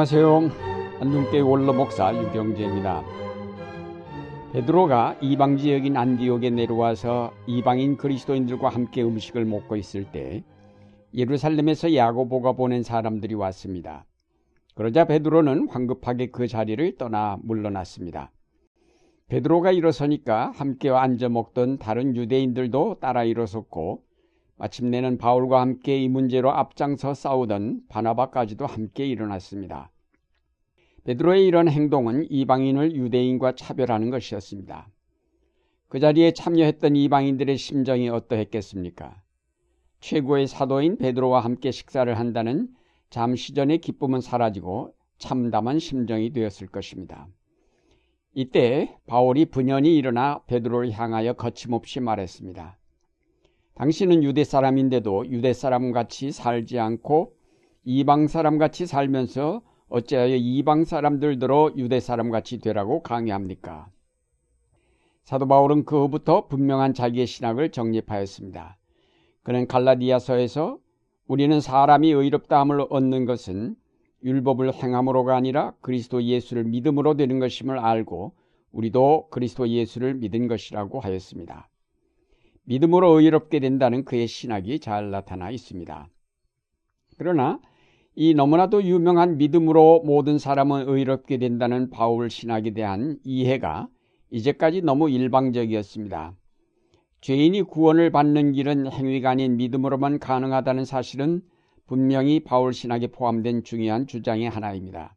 안녕하세요. 안동교회 원로 목사 유경재입니다. 베드로가 이방 지역인 안디옥에 내려와서 이방인 그리스도인들과 함께 음식을 먹고 있을 때 예루살렘에서 야고보가 보낸 사람들이 왔습니다. 그러자 베드로는 황급하게 그 자리를 떠나 물러났습니다. 베드로가 일어서니까 함께 앉아 먹던 다른 유대인들도 따라 일어섰고 마침내는 바울과 함께 이 문제로 앞장서 싸우던 바나바까지도 함께 일어났습니다. 베드로의 이런 행동은 이방인을 유대인과 차별하는 것이었습니다. 그 자리에 참여했던 이방인들의 심정이 어떠했겠습니까? 최고의 사도인 베드로와 함께 식사를 한다는 잠시 전의 기쁨은 사라지고 참담한 심정이 되었을 것입니다. 이때 바울이 분연히 일어나 베드로를 향하여 거침없이 말했습니다. 당신은 유대 사람인데도 유대 사람 같이 살지 않고 이방 사람 같이 살면서 어찌하여 이방 사람들더러 유대 사람 같이 되라고 강요합니까? 사도 바울은 그 후부터 분명한 자기의 신학을 정립하였습니다. 그는 갈라디아서에서 우리는 사람이 의롭다함을 얻는 것은 율법을 행함으로가 아니라 그리스도 예수를 믿음으로 되는 것임을 알고 우리도 그리스도 예수를 믿은 것이라고 하였습니다. 믿음으로 의롭게 된다는 그의 신학이 잘 나타나 있습니다. 그러나 이 너무나도 유명한 믿음으로 모든 사람은 의롭게 된다는 바울 신학에 대한 이해가 이제까지 너무 일방적이었습니다. 죄인이 구원을 받는 길은 행위가 아닌 믿음으로만 가능하다는 사실은 분명히 바울 신학에 포함된 중요한 주장의 하나입니다.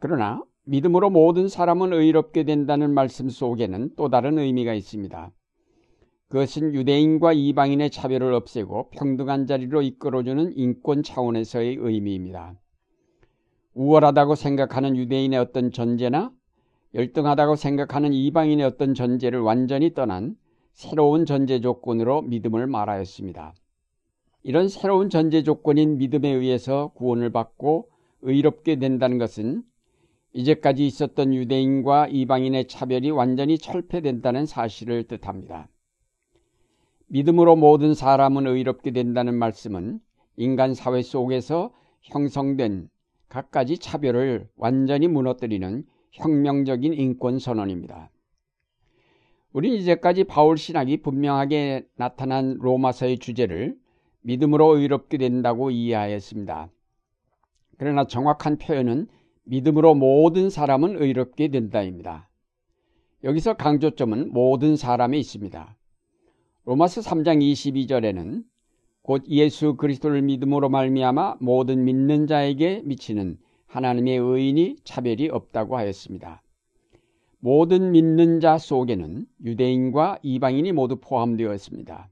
그러나 믿음으로 모든 사람은 의롭게 된다는 말씀 속에는 또 다른 의미가 있습니다. 그것은 유대인과 이방인의 차별을 없애고 평등한 자리로 이끌어주는 인권 차원에서의 의미입니다. 우월하다고 생각하는 유대인의 어떤 전제나 열등하다고 생각하는 이방인의 어떤 전제를 완전히 떠난 새로운 전제 조건으로 믿음을 말하였습니다. 이런 새로운 전제 조건인 믿음에 의해서 구원을 받고 의롭게 된다는 것은 이제까지 있었던 유대인과 이방인의 차별이 완전히 철폐된다는 사실을 뜻합니다. 믿음으로 모든 사람은 의롭게 된다는 말씀은 인간 사회 속에서 형성된 갖가지 차별을 완전히 무너뜨리는 혁명적인 인권 선언입니다. 우린 이제까지 바울 신학이 분명하게 나타난 로마서의 주제를 믿음으로 의롭게 된다고 이해하였습니다. 그러나 정확한 표현은 믿음으로 모든 사람은 의롭게 된다입니다. 여기서 강조점은 모든 사람에 있습니다. 로마서 3장 22절에는 곧 예수 그리스도를 믿음으로 말미암아 모든 믿는 자에게 미치는 하나님의 의인이 차별이 없다고 하였습니다. 모든 믿는 자 속에는 유대인과 이방인이 모두 포함되어 있습니다.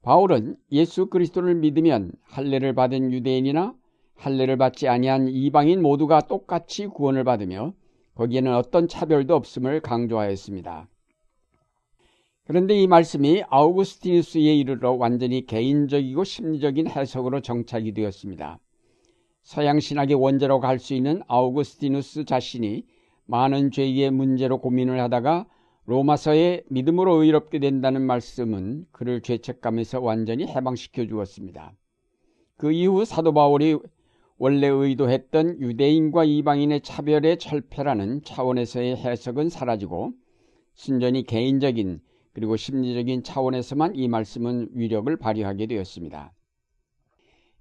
바울은 예수 그리스도를 믿으면 할례를 받은 유대인이나 할례를 받지 아니한 이방인 모두가 똑같이 구원을 받으며 거기에는 어떤 차별도 없음을 강조하였습니다. 그런데 이 말씀이 아우구스티누스에 이르러 완전히 개인적이고 심리적인 해석으로 정착이 되었습니다. 서양 신학의 원자로 갈수 있는 아우구스티누스 자신이 많은 죄의 문제로 고민을 하다가 로마서에 믿음으로 의롭게 된다는 말씀은 그를 죄책감에서 완전히 해방시켜 주었습니다. 그 이후 사도 바울이 원래 의도했던 유대인과 이방인의 차별의 철폐라는 차원에서의 해석은 사라지고 순전히 개인적인 그리고 심리적인 차원에서만 이 말씀은 위력을 발휘하게 되었습니다.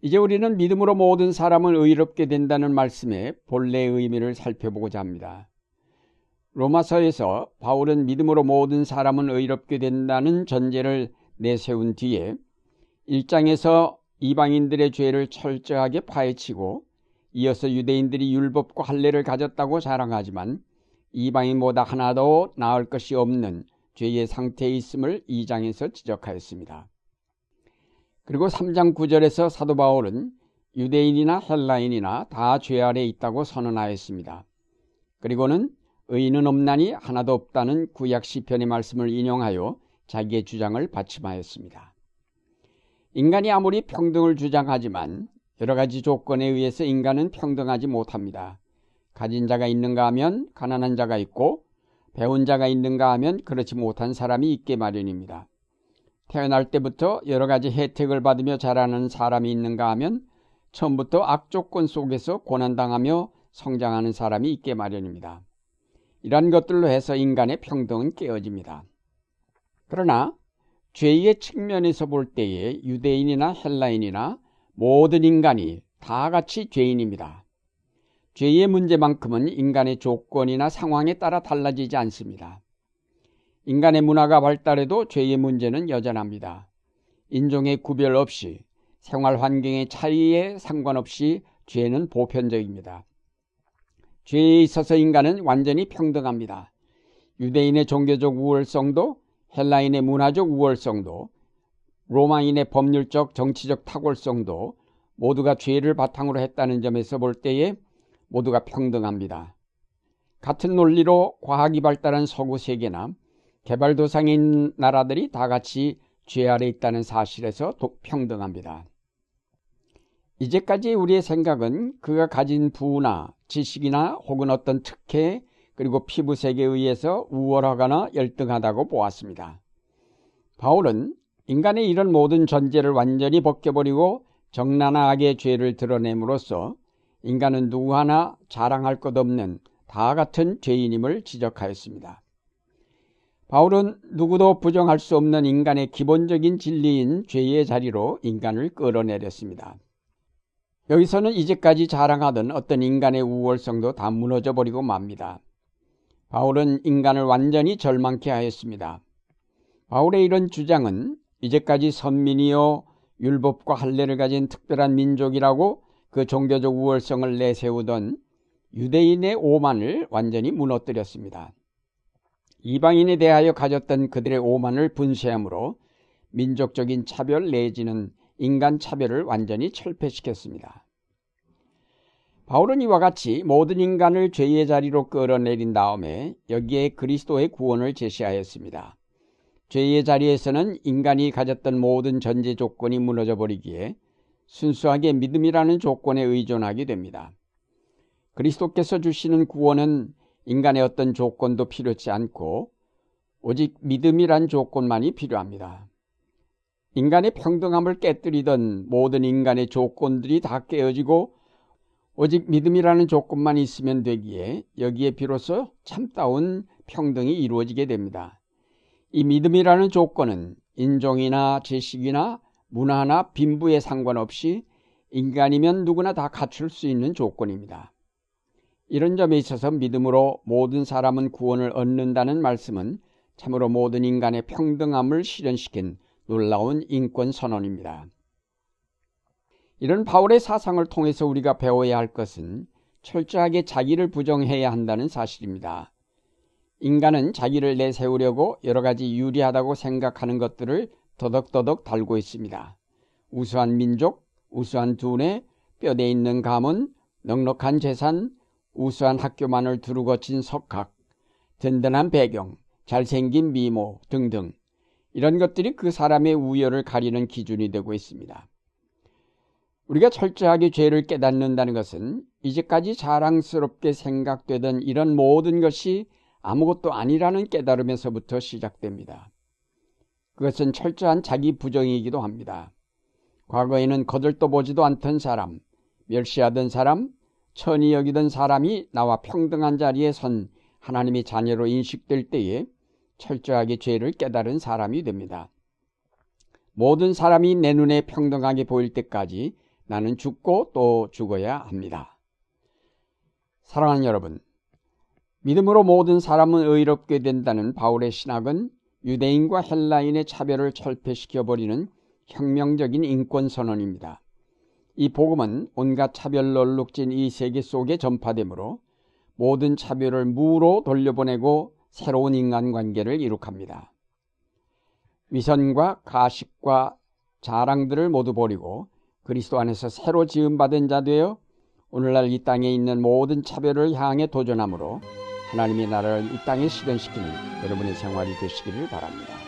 이제 우리는 믿음으로 모든 사람을 의롭게 된다는 말씀의 본래의 의미를 살펴보고자 합니다. 로마서에서 바울은 믿음으로 모든 사람은 의롭게 된다는 전제를 내세운 뒤에 1장에서 이방인들의 죄를 철저하게 파헤치고 이어서 유대인들이 율법과 할례를 가졌다고 자랑하지만 이방인보다 하나도 나을 것이 없는 죄의 상태에 있음을 2장에서 지적하였습니다. 그리고 3장 9절에서 사도 바울은 유대인이나 헬라인이나 다 죄 아래 있다고 선언하였습니다. 그리고는 의인은 없나니 하나도 없다는 구약 시편의 말씀을 인용하여 자기의 주장을 받침하였습니다. 인간이 아무리 평등을 주장하지만 여러 가지 조건에 의해서 인간은 평등하지 못합니다. 가진 자가 있는가 하면 가난한 자가 있고 배운 자가 있는가 하면 그렇지 못한 사람이 있게 마련입니다. 태어날 때부터 여러 가지 혜택을 받으며 자라는 사람이 있는가 하면 처음부터 악조건 속에서 고난당하며 성장하는 사람이 있게 마련입니다. 이러한 것들로 해서 인간의 평등은 깨어집니다. 그러나 죄의 측면에서 볼 때에 유대인이나 헬라인이나 모든 인간이 다 같이 죄인입니다. 죄의 문제만큼은 인간의 조건이나 상황에 따라 달라지지 않습니다. 인간의 문화가 발달해도 죄의 문제는 여전합니다. 인종의 구별 없이 생활 환경의 차이에 상관없이 죄는 보편적입니다. 죄에 있어서 인간은 완전히 평등합니다. 유대인의 종교적 우월성도 헬라인의 문화적 우월성도 로마인의 법률적 정치적 탁월성도 모두가 죄를 바탕으로 했다는 점에서 볼 때에 모두가 평등합니다. 같은 논리로 과학이 발달한 서구 세계나 개발도상인 나라들이 다 같이 죄 아래 있다는 사실에서 평등합니다. 이제까지 우리의 생각은 그가 가진 부나 지식이나 혹은 어떤 특혜 그리고 피부색에 의해서 우월하거나 열등하다고 보았습니다. 바울은 인간의 이런 모든 전제를 완전히 벗겨버리고 정난하게 죄를 드러냄으로써 인간은 누구 하나 자랑할 것 없는 다 같은 죄인임을 지적하였습니다. 바울은 누구도 부정할 수 없는 인간의 기본적인 진리인 죄의 자리로 인간을 끌어내렸습니다. 여기서는 이제까지 자랑하던 어떤 인간의 우월성도 다 무너져 버리고 맙니다. 바울은 인간을 완전히 절망케 하였습니다. 바울의 이런 주장은 이제까지 선민이요 율법과 할례를 가진 특별한 민족이라고 그 종교적 우월성을 내세우던 유대인의 오만을 완전히 무너뜨렸습니다. 이방인에 대하여 가졌던 그들의 오만을 분쇄함으로 민족적인 차별 내지는 인간 차별을 완전히 철폐시켰습니다. 바울은 이와 같이 모든 인간을 죄의 자리로 끌어내린 다음에 여기에 그리스도의 구원을 제시하였습니다. 죄의 자리에서는 인간이 가졌던 모든 전제 조건이 무너져 버리기에 순수하게 믿음이라는 조건에 의존하게 됩니다. 그리스도께서 주시는 구원은 인간의 어떤 조건도 필요치 않고 오직 믿음이란 조건만이 필요합니다. 인간의 평등함을 깨뜨리던 모든 인간의 조건들이 다 깨어지고 오직 믿음이라는 조건만 있으면 되기에 여기에 비로소 참다운 평등이 이루어지게 됩니다. 이 믿음이라는 조건은 인종이나 지식이나 문화나 빈부에 상관없이 인간이면 누구나 다 갖출 수 있는 조건입니다. 이런 점에 있어서 믿음으로 모든 사람은 구원을 얻는다는 말씀은 참으로 모든 인간의 평등함을 실현시킨 놀라운 인권 선언입니다. 이런 바울의 사상을 통해서 우리가 배워야 할 것은 철저하게 자기를 부정해야 한다는 사실입니다. 인간은 자기를 내세우려고 여러 가지 유리하다고 생각하는 것들을 더덕더덕 달고 있습니다. 우수한 민족, 우수한 두뇌, 뼈대 있는 가문, 넉넉한 재산, 우수한 학교만을 두루 거친 석학, 든든한 배경, 잘생긴 미모 등등 이런 것들이 그 사람의 우열을 가리는 기준이 되고 있습니다. 우리가 철저하게 죄를 깨닫는다는 것은 이제까지 자랑스럽게 생각되던 이런 모든 것이 아무것도 아니라는 깨달음에서부터 시작됩니다. 그것은 철저한 자기 부정이기도 합니다. 과거에는 거들떠 보지도 않던 사람, 멸시하던 사람, 천이 여기던 사람이 나와 평등한 자리에 선 하나님의 자녀로 인식될 때에 철저하게 죄를 깨달은 사람이 됩니다. 모든 사람이 내 눈에 평등하게 보일 때까지 나는 죽고 또 죽어야 합니다. 사랑하는 여러분, 믿음으로 모든 사람은 의롭게 된다는 바울의 신학은 유대인과 헬라인의 차별을 철폐시켜 버리는 혁명적인 인권 선언입니다. 이 복음은 온갖 차별로 얼룩진 이 세계 속에 전파되므로 모든 차별을 무로 돌려보내고 새로운 인간관계를 이룩합니다. 위선과 가식과 자랑들을 모두 버리고 그리스도 안에서 새로 지음받은 자 되어 오늘날 이 땅에 있는 모든 차별을 향해 도전함으로 하나님의 나라를 이 땅에 실현시키는 여러분의 생활이 되시기를 바랍니다.